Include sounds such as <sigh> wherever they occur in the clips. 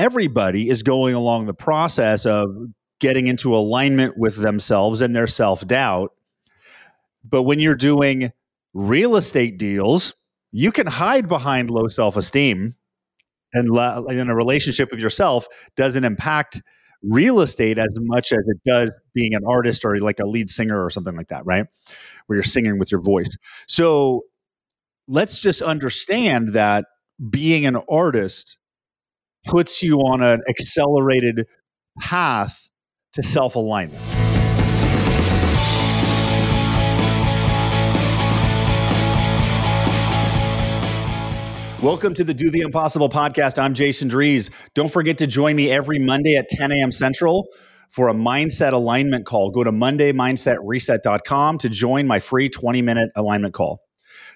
everybody is going along the process of getting into alignment with themselves and their self doubt. But when you're doing real estate deals, you can hide behind low self esteem and in a relationship with yourself doesn't impact real estate as much as it does being an artist or like a lead singer or something like that, right? Where you're singing with your voice. So let's just understand that being an artist puts you on an accelerated path to self alignment. Welcome to the Do the Impossible podcast. I'm Jason Drees. Don't forget to join me every Monday at 10 a.m. Central for a mindset alignment call. Go to MondayMindsetReset.com to join my free 20 minute alignment call.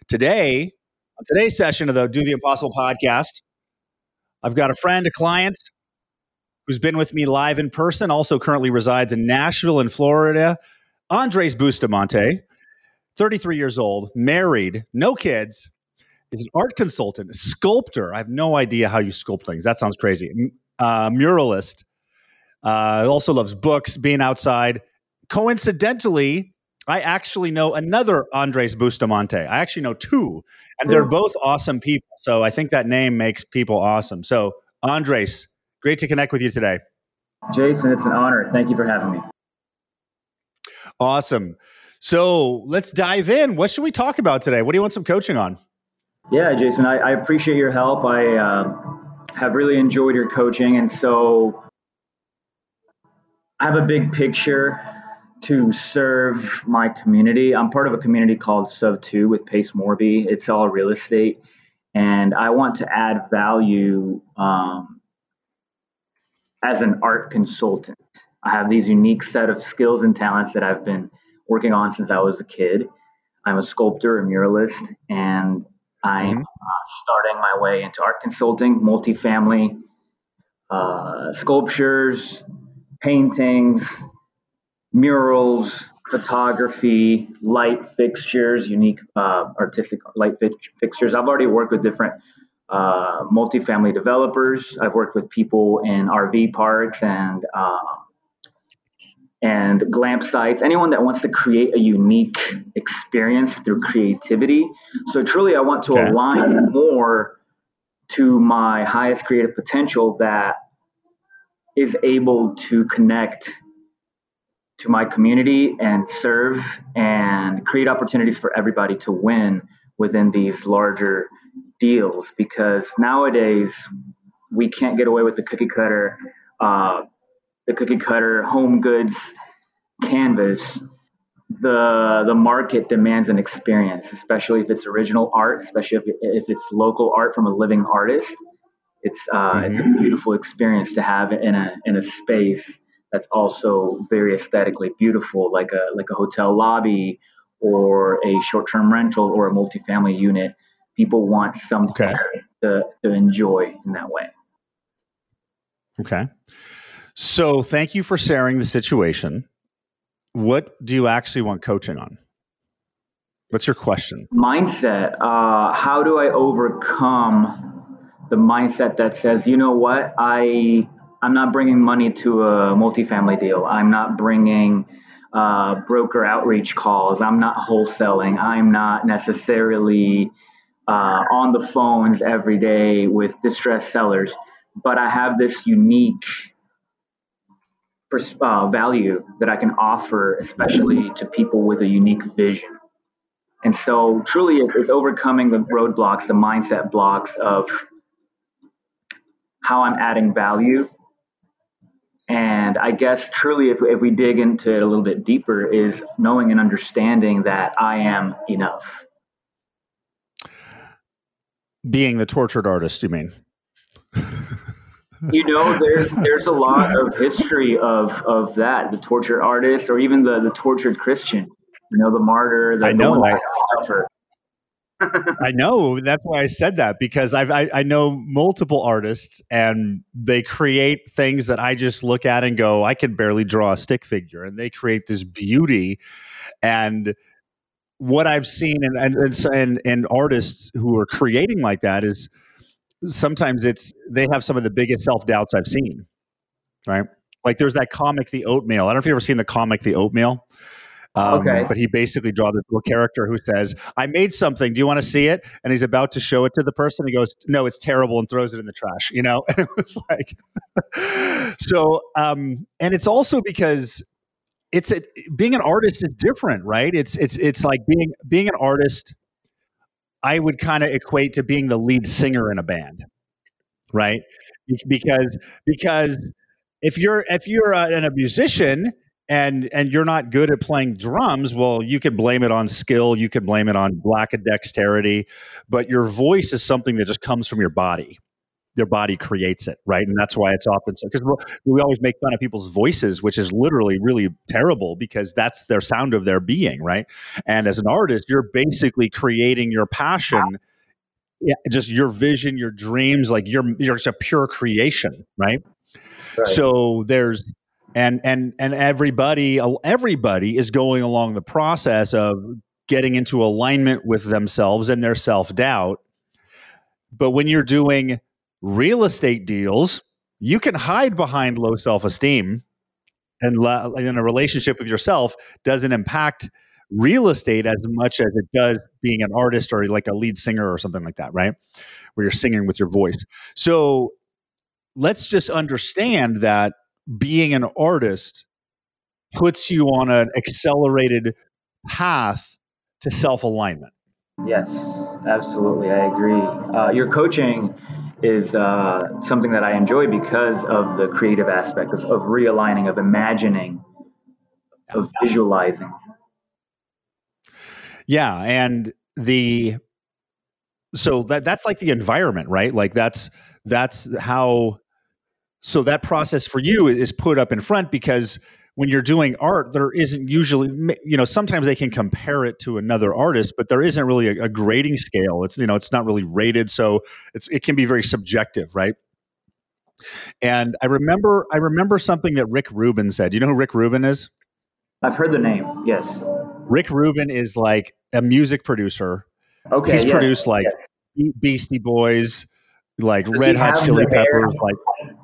Today, on today's session of the Do the Impossible podcast, I've got a friend, a client who's been with me live in person, also currently resides in Nashville in Florida. Andres Bustamante, 33 years old, married, no kids is an art consultant, a sculptor. I have no idea how you sculpt things. That sounds crazy. Uh, muralist. Uh, also loves books, being outside. Coincidentally, I actually know another Andres Bustamante. I actually know two, and they're both awesome people. So I think that name makes people awesome. So, Andres, great to connect with you today. Jason, it's an honor. Thank you for having me. Awesome. So let's dive in. What should we talk about today? What do you want some coaching on? Yeah, Jason, I, I appreciate your help. I uh, have really enjoyed your coaching. And so I have a big picture to serve my community. I'm part of a community called Sub 2 with Pace Morby. It's all real estate. And I want to add value um, as an art consultant. I have these unique set of skills and talents that I've been working on since I was a kid. I'm a sculptor, a muralist, and I'm mm-hmm. uh, starting my way into art consulting, multifamily, uh, sculptures, paintings, murals, photography, light fixtures, unique uh, artistic light fi- fixtures. I've already worked with different uh, multifamily developers. I've worked with people in RV parks and uh, and glamp sites, anyone that wants to create a unique experience through creativity. So truly, I want to okay. align more to my highest creative potential that is able to connect to my community and serve and create opportunities for everybody to win within these larger deals because nowadays we can't get away with the cookie cutter uh, the cookie cutter home goods canvas, the the market demands an experience, especially if it's original art, especially if, if it's local art from a living artist. It's uh, mm-hmm. it's a beautiful experience to have in a in a space that's also very aesthetically beautiful, like a like a hotel lobby or a short term rental or a multifamily unit. People want something okay. to, to enjoy in that way. Okay. So thank you for sharing the situation. What do you actually want coaching on? What's your question? Mindset. Uh, how do I overcome the mindset that says, you know what, I I'm not bringing money to a multifamily deal. I'm not bringing uh, broker outreach calls. I'm not wholesaling. I'm not necessarily uh, on the phones every day with distressed sellers. But I have this unique uh, value that I can offer, especially to people with a unique vision. And so, truly, it's, it's overcoming the roadblocks, the mindset blocks of how I'm adding value. And I guess, truly, if, if we dig into it a little bit deeper, is knowing and understanding that I am enough. Being the tortured artist, you mean? you know, there's there's a lot of history of of that, the tortured artist, or even the the tortured Christian. You know, the martyr, the, I know, the suffer. I know. That's why I said that because I've, I, I know multiple artists and they create things that I just look at and go, I can barely draw a stick figure, and they create this beauty. And what I've seen and and and, and artists who are creating like that is sometimes it's they have some of the biggest self doubts I've seen. Right? Like there's that comic, The Oatmeal. I don't know if you've ever seen the comic, The Oatmeal. Um, okay. But he basically draws this little character who says, I made something. Do you want to see it? And he's about to show it to the person. He goes, No, it's terrible, and throws it in the trash, you know? <laughs> And it was like, <laughs> so, um, and it's also because it's a, being an artist is different, right? It's, it's, it's like being, being an artist, I would kind of equate to being the lead singer in a band, right? Because, because, if you're if you're a, a musician and and you're not good at playing drums well you could blame it on skill you could blame it on lack of dexterity but your voice is something that just comes from your body. Your body creates it right? And that's why it's often so because we always make fun of people's voices which is literally really terrible because that's their sound of their being right? And as an artist you're basically creating your passion yeah, just your vision your dreams like you're you're just a pure creation right. So there's and and and everybody everybody is going along the process of getting into alignment with themselves and their self-doubt. But when you're doing real estate deals, you can hide behind low self-esteem and in a relationship with yourself doesn't impact real estate as much as it does being an artist or like a lead singer or something like that, right? Where you're singing with your voice. So let's just understand that being an artist puts you on an accelerated path to self alignment. Yes, absolutely. I agree. Uh, your coaching is uh, something that I enjoy because of the creative aspect of, of realigning, of imagining, of visualizing. Yeah, and the so that that's like the environment, right? Like that's that's how so that process for you is put up in front because when you're doing art, there isn't usually, you know, sometimes they can compare it to another artist, but there isn't really a, a grading scale. It's, you know, it's not really rated. So it's, it can be very subjective, right? And I remember, I remember something that Rick Rubin said. You know who Rick Rubin is? I've heard the name. Yes. Rick Rubin is like a music producer. Okay. He's yes, produced like yes. Beastie Boys, like Does Red Hot Chili Peppers, like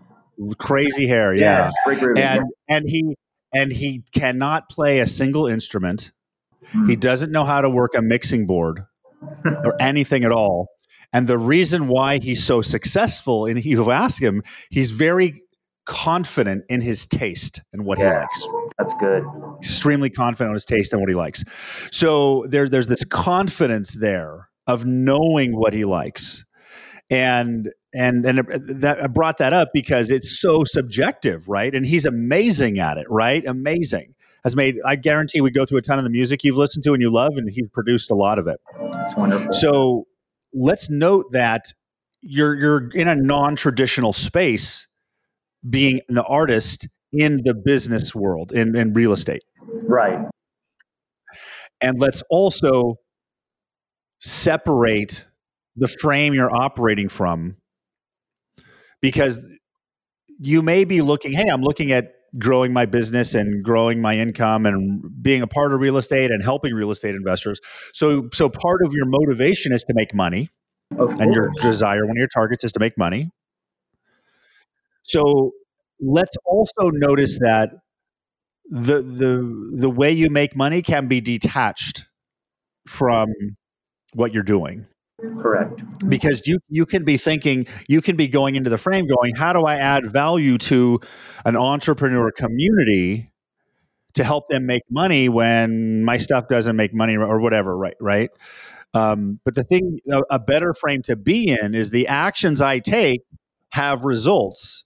crazy hair, yeah. Yes, and and he and he cannot play a single instrument. Hmm. He doesn't know how to work a mixing board <laughs> or anything at all. And the reason why he's so successful, and you ask him, he's very confident in his taste and what yeah, he likes. That's good. Extremely confident in his taste and what he likes. So there, there's this confidence there of knowing what he likes. And and and that I brought that up because it's so subjective, right? And he's amazing at it, right? Amazing. Has made I guarantee we go through a ton of the music you've listened to and you love, and he's produced a lot of it. That's wonderful. So let's note that you're you're in a non-traditional space being the artist in the business world in, in real estate. Right. And let's also separate the frame you're operating from because you may be looking, hey, I'm looking at growing my business and growing my income and being a part of real estate and helping real estate investors. So so part of your motivation is to make money. and your desire, one of your targets is to make money. So let's also notice that the the the way you make money can be detached from what you're doing. Correct. Because you you can be thinking, you can be going into the frame going, how do I add value to an entrepreneur community to help them make money when my stuff doesn't make money or whatever, right? Right. Um, but the thing, a, a better frame to be in is the actions I take have results.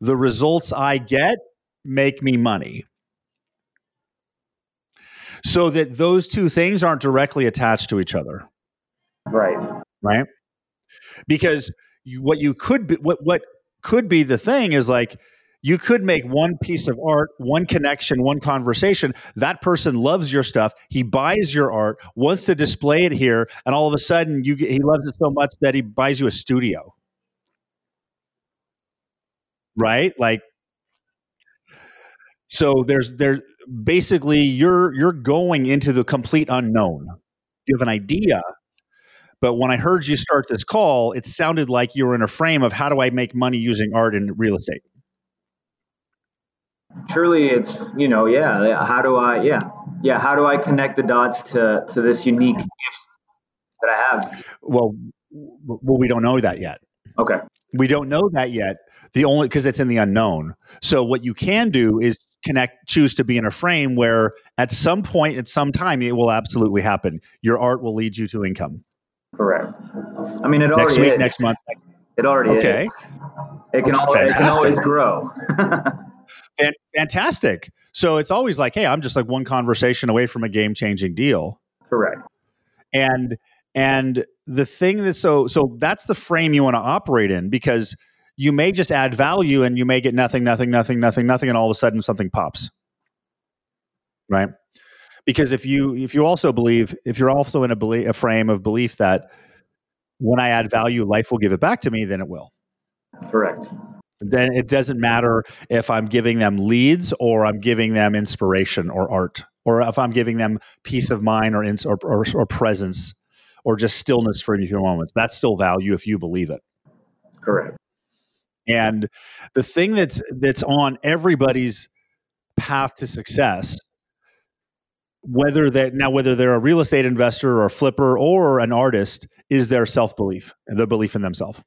The results I get make me money. So that those two things aren't directly attached to each other. Right. Right. Because you, what you could be, what, what could be the thing is like, you could make one piece of art, one connection, one conversation. That person loves your stuff. He buys your art, wants to display it here, and all of a sudden, you get, he loves it so much that he buys you a studio. Right? Like, so there's there basically you're you're going into the complete unknown. You have an idea, But when I heard you start this call, it sounded like you were in a frame of how do I make money using art and real estate? Truly, it's, you know, yeah, how do I, yeah, yeah, how do I connect the dots to, to this unique gift that I have? Well, well, we don't know that yet. Okay. We don't know that yet. The only because it's in the unknown. So what you can do is connect, choose to be in a frame where at some point, at some time, it will absolutely happen. Your art will lead you to income. Correct. I mean, it next already week, is. next month. It already okay. is. It can, always, it can always grow. <laughs> Fantastic. So it's always like, hey, I'm just like one conversation away from a game changing deal. Correct. And and the thing that so so that's the frame you want to operate in because you may just add value and you may get nothing, nothing, nothing, nothing, nothing, and all of a sudden something pops. Right? Because if you if you also believe if you're also in a belief, a frame of belief that when I add value, life will give it back to me, then it will. Correct. Then it doesn't matter if I'm giving them leads or I'm giving them inspiration or art, or if I'm giving them peace of mind or ins- or, or, or presence or just stillness for a few moments. That's still value if you believe it. Correct. And the thing that's that's on everybody's path to success, whether that now whether they're a real estate investor or a flipper or an artist, is their self belief and their belief in themselves.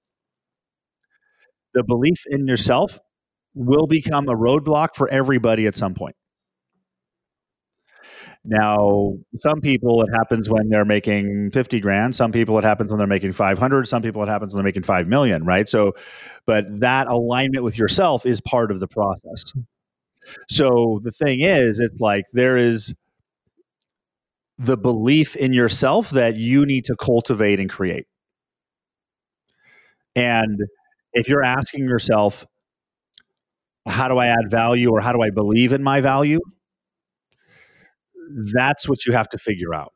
The belief in yourself will become a roadblock for everybody at some point. Now, some people it happens when they're making 50 grand, some people it happens when they're making 500, some people it happens when they're making 5 million, right? So but that alignment with yourself is part of the process. So the thing is, it's like there is the belief in yourself that you need to cultivate and create. And if you're asking yourself, how do I add value or how do I believe in my value? that's what you have to figure out.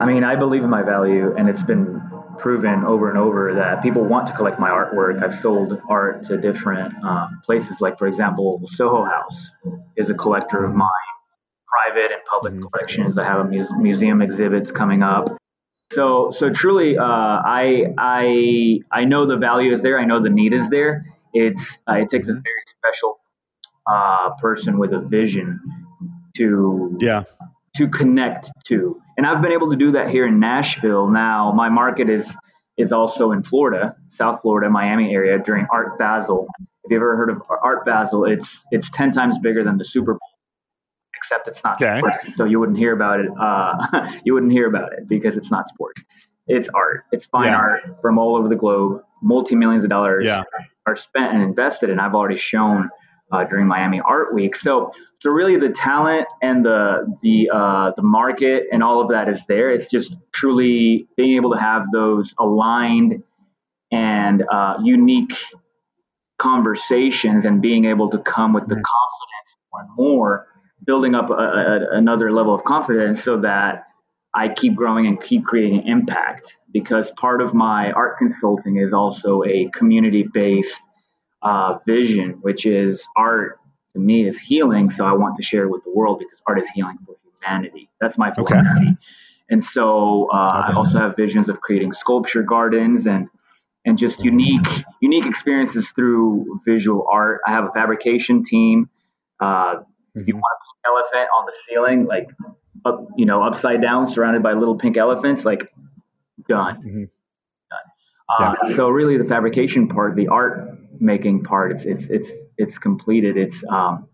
I mean, I believe in my value, and it's been proven over and over that people want to collect my artwork. I've sold art to different um, places, like, for example, Soho House is a collector of mine, private and public mm-hmm. collections. I have a mu- museum exhibits coming up. So, so truly, uh, I, I, I know the value is there. I know the need is there. It's, uh, it takes a mm-hmm. very special uh, person with a vision to yeah to connect to. And I've been able to do that here in Nashville. Now my market is is also in Florida, South Florida, Miami area during Art Basel. If you ever heard of Art Basel, it's it's ten times bigger than the Super Bowl, except it's not okay. sports. So you wouldn't hear about it. Uh, <laughs> you wouldn't hear about it because it's not sports. It's art. It's fine yeah. art from all over the globe. Multi millions of dollars yeah. are spent and invested, and I've already shown uh, during Miami Art Week. So, so really, the talent and the the uh, the market and all of that is there. It's just truly being able to have those aligned and uh, unique conversations and being able to come with the confidence more and more, building up a, a, another level of confidence so that I keep growing and keep creating impact. Because part of my art consulting is also a community based uh, vision, which is art to me is healing. So I want to share with the world because art is healing for humanity. That's my philosophy. Okay. And so uh, okay. I also have visions of creating sculpture gardens and and just unique unique experiences through visual art. I have a fabrication team. Uh. If you mm-hmm. want a pink elephant on the ceiling, like up, you know, upside down, surrounded by little pink elephants, like done. Mm-hmm. Done. Uh, yeah. So really, the fabrication part, the art making part. It's it's it's it's completed. It's um,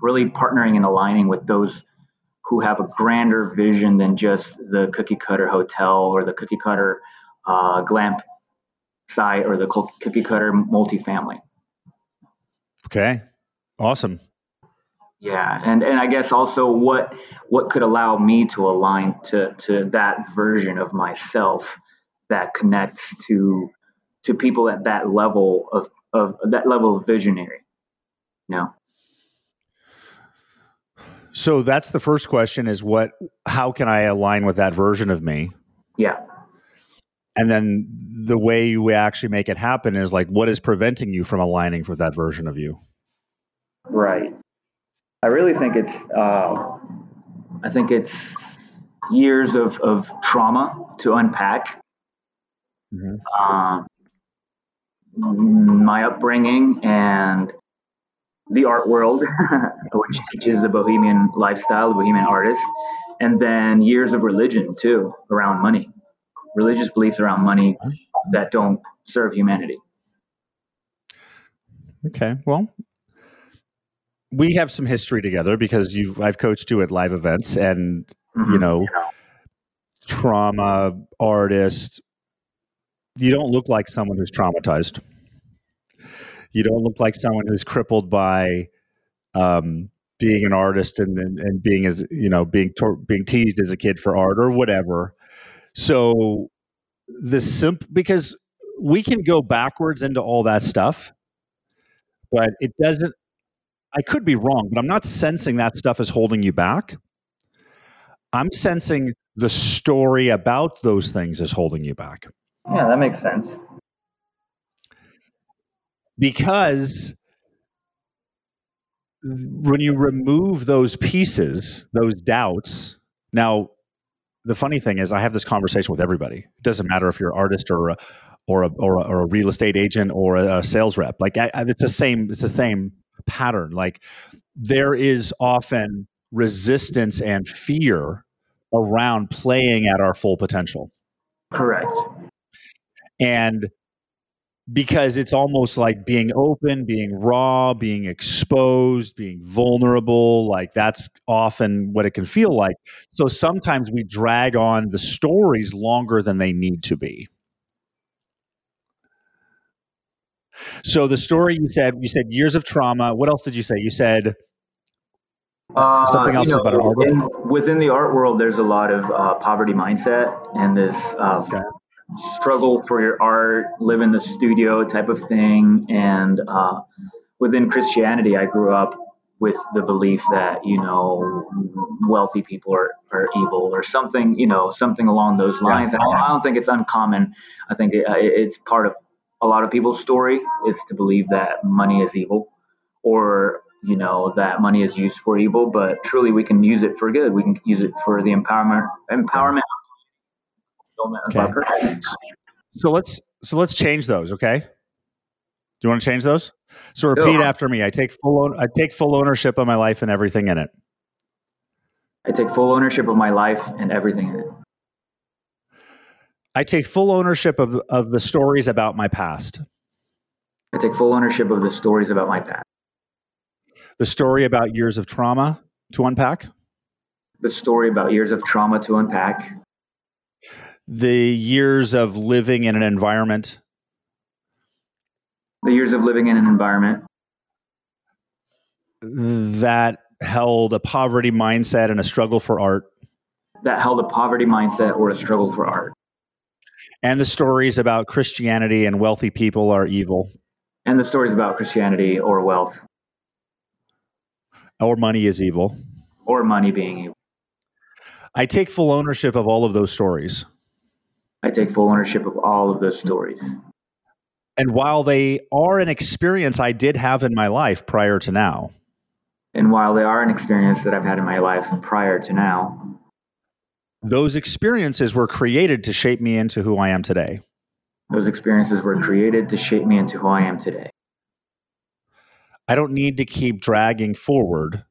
really partnering and aligning with those who have a grander vision than just the cookie cutter hotel or the cookie cutter uh, glamp site or the cookie cutter multifamily. Okay, awesome. Yeah, and and I guess also what what could allow me to align to to that version of myself that connects to to people at that level of of that level of visionary. You know? So that's the first question is what how can I align with that version of me? Yeah. And then the way you actually make it happen is like what is preventing you from aligning with that version of you? Right. I really think it's uh, I think it's years of, of trauma to unpack. Mm-hmm. Um, my upbringing and the art world, <laughs> which teaches the bohemian lifestyle, the bohemian artist, and then years of religion too around money, religious beliefs around money that don't serve humanity. Okay, well, we have some history together because you I've coached you at live events and mm-hmm. you know trauma artist you don't look like someone who's traumatized. You don't look like someone who's crippled by um, being an artist and, and, and being as you know being tor- being teased as a kid for art or whatever. So the simp because we can go backwards into all that stuff but it doesn't I could be wrong, but I'm not sensing that stuff is holding you back. I'm sensing the story about those things is holding you back. Yeah, that makes sense. Because when you remove those pieces, those doubts, now the funny thing is I have this conversation with everybody. It doesn't matter if you're an artist or a, or a, or a, or a real estate agent or a, a sales rep. Like I, I, it's the same. It's the same pattern. Like there is often resistance and fear around playing at our full potential. Correct. And because it's almost like being open, being raw, being exposed, being vulnerable. Like that's often what it can feel like. So sometimes we drag on the stories longer than they need to be. So the story you said, you said years of trauma. What else did you say? You said uh, something else you know, about art world. Within the art world, there's a lot of uh, poverty mindset and this uh, okay. struggle for your art, live in the studio type of thing. And uh, within Christianity, I grew up with the belief that you know wealthy people are, are evil or something you know something along those lines yeah. and I don't think it's uncommon i think it, it's part of a lot of people's story is to believe that money is evil or you know that money is used for evil but truly we can use it for good. We can use it for the empowerment empowerment. Okay. so let's so let's change those okay? Do you want to change those? So repeat after me. I take full i take full ownership of my life and everything in it. I take full ownership of my life and everything in it I take full ownership of, of the stories about my past. I take full ownership of the stories about my past. The story about years of trauma to unpack. The story about years of trauma to unpack. The years of living in an environment. The years of living in an environment that held a poverty mindset and a struggle for art. That held a poverty mindset or a struggle for art and the stories about Christianity and wealthy people are evil. And the stories about Christianity or wealth. Or money is evil. Or money being evil. I take full ownership of all of those stories. I take full ownership of all of those stories. And while they are an experience I did have in my life prior to now. And while they are an experience that I've had in my life prior to now those experiences were created to shape me into who I am today. Those experiences were created to shape me into who I am today. I don't need to keep dragging forward.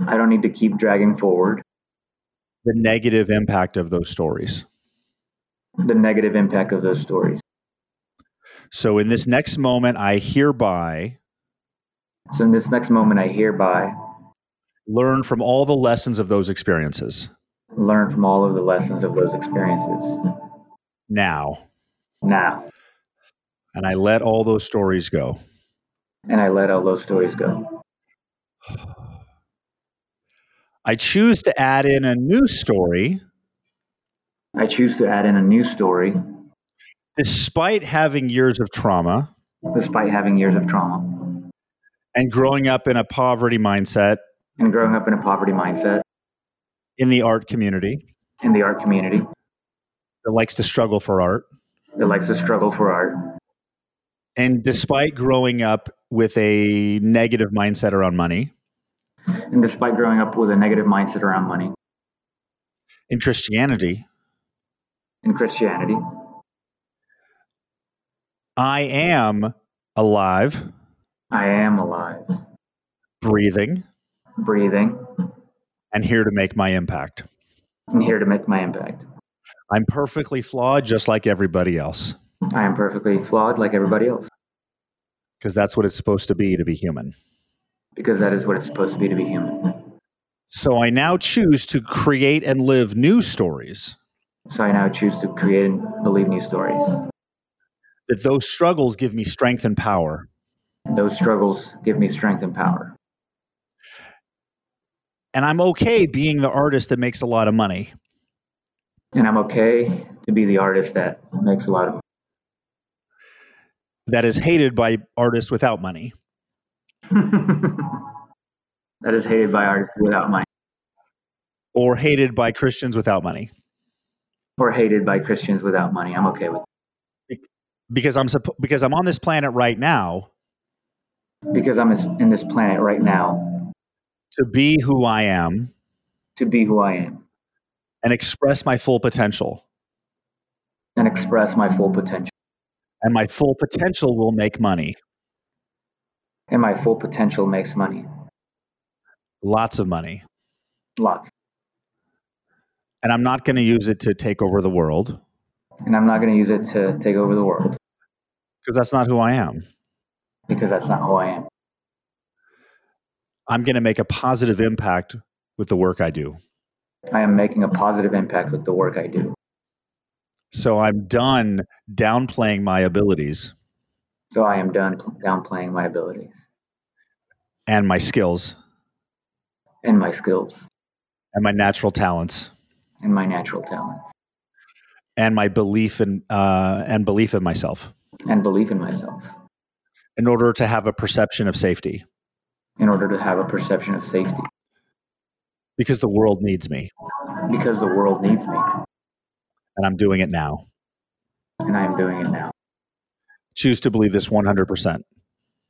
I don't need to keep dragging forward the negative impact of those stories. The negative impact of those stories. So, in this next moment, I hereby. So, in this next moment, I hereby learn from all the lessons of those experiences learn from all of the lessons of those experiences. Now. Now. And I let all those stories go. And I let all those stories go. I choose to add in a new story. I choose to add in a new story. Despite having years of trauma. Despite having years of trauma. And growing up in a poverty mindset. And growing up in a poverty mindset in the art community. In the art community. That likes to struggle for art. That likes to struggle for art. And despite growing up with a negative mindset around money. And despite growing up with a negative mindset around money. In Christianity, in Christianity, I am alive, I am alive, breathing, breathing, and here to make my impact. I'm here to make my impact. I'm perfectly flawed just like everybody else I am perfectly flawed like everybody else because that's what it's supposed to be to be human. because that is what it's supposed to be to be human. So I now choose to create and live new stories So I now choose to create and believe new stories. that those struggles give me strength and power. Those struggles give me strength and power. And I'm okay being the artist that makes a lot of money. And I'm okay to be the artist that makes a lot of that is hated by artists without money. <laughs> that is hated by artists without money or hated by Christians without money. or hated by Christians without money. I'm okay with Because I'm because I'm on this planet right now because I'm in this planet right now to be who I am to be who I am and express my full potential. and express my full potential. And my full potential will make money. And my full potential makes money. Lots of money. Lots. And I'm not going to use it to take over the world And I'm not going to use it to take over the world because that's not who I am. because that's not who I am. I'm going to make a positive impact with the work I do. I am making a positive impact with the work I do. So I'm done downplaying my abilities. So I am done pl- downplaying my abilities. And my skills. And my skills. And my natural talents. And my natural talents. And my belief in uh, and belief in myself. And belief in myself. In order to have a perception of safety in order to have a perception of safety because the world needs me because the world needs me and I'm doing it now. and I am doing it now. Choose to believe this 100%.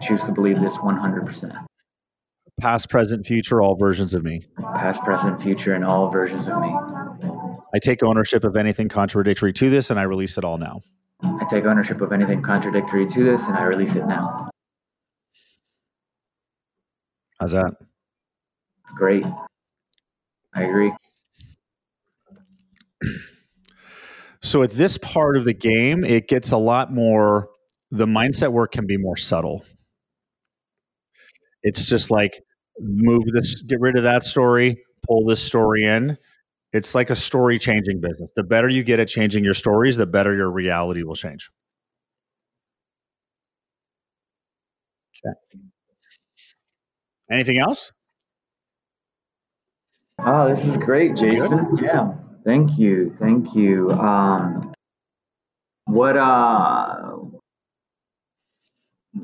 choose to believe this 100%. Past, present, future, all versions of me. Past, present, future, and all versions of me. I take ownership of anything contradictory to this and I release it all now. I take ownership of anything contradictory to this and I release it now. How's that? Great. I agree. So at this part of the game, it gets a lot more, the mindset work can be more subtle. It's just like move this, get rid of that story, pull this story in. It's like a story changing business. The better you get at changing your stories, the better your reality will change. Okay. Anything else? Oh, this is great, Jason. Yeah. Thank you. Thank you. Um, what uh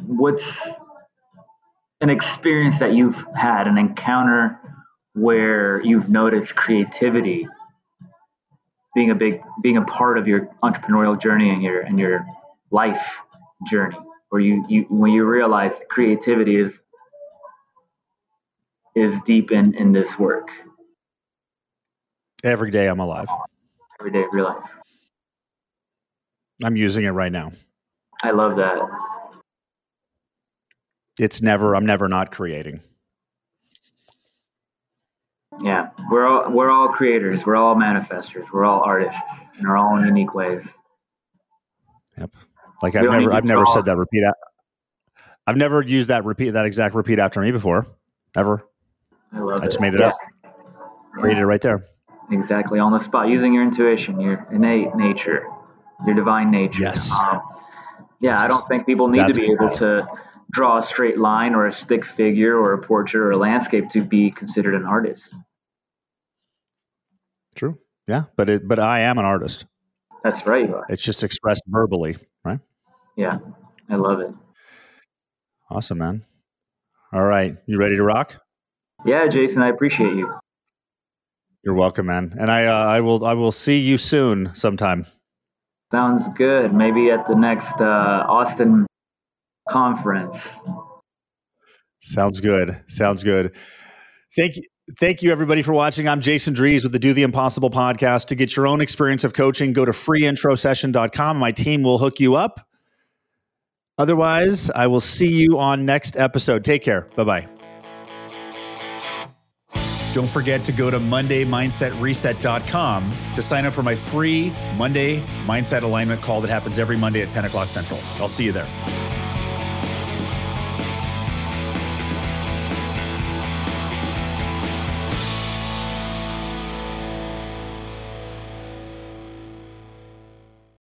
what's an experience that you've had, an encounter where you've noticed creativity being a big being a part of your entrepreneurial journey and your and your life journey where you, you when you realize creativity is is deep in in this work Every day I'm alive. every day of your life. I'm using it right now. I love that. It's never, I'm never not creating. Yeah, we're all we're all creators. We're all manifestors. We're all artists in our own unique ways. Yep. Like We I've never, I've never said that repeat. I've never used that repeat, that exact repeat after me before. Ever. I love I it. just made it Yeah. up. Created it right there. Exactly on the spot, using your intuition, your innate nature, your divine nature. Yes. Um, yeah, I don't think people need That's to be able to draw a straight line or a stick figure or a portrait or a landscape to be considered an artist. True. Yeah. But it, but I am an artist. That's right. It's just expressed verbally. Right. Yeah, I love it. Awesome, man. All right. You ready to rock? Yeah, Jason, I appreciate you. You're welcome, man. And I, uh, I will, I will see you soon sometime. Sounds good. Maybe at the next uh, Austin conference. Sounds good. Sounds good. Thank you. Thank you, everybody, for watching. I'm Jason Drees with the Do the Impossible podcast. To get your own experience of coaching, go to freeintrosession.com. My team will hook you up. Otherwise, I will see you on next episode. Take care. Bye bye. Don't forget to go to MondayMindsetReset.com to sign up for my free Monday Mindset Alignment call that happens every Monday at 10 o'clock Central. I'll see you there.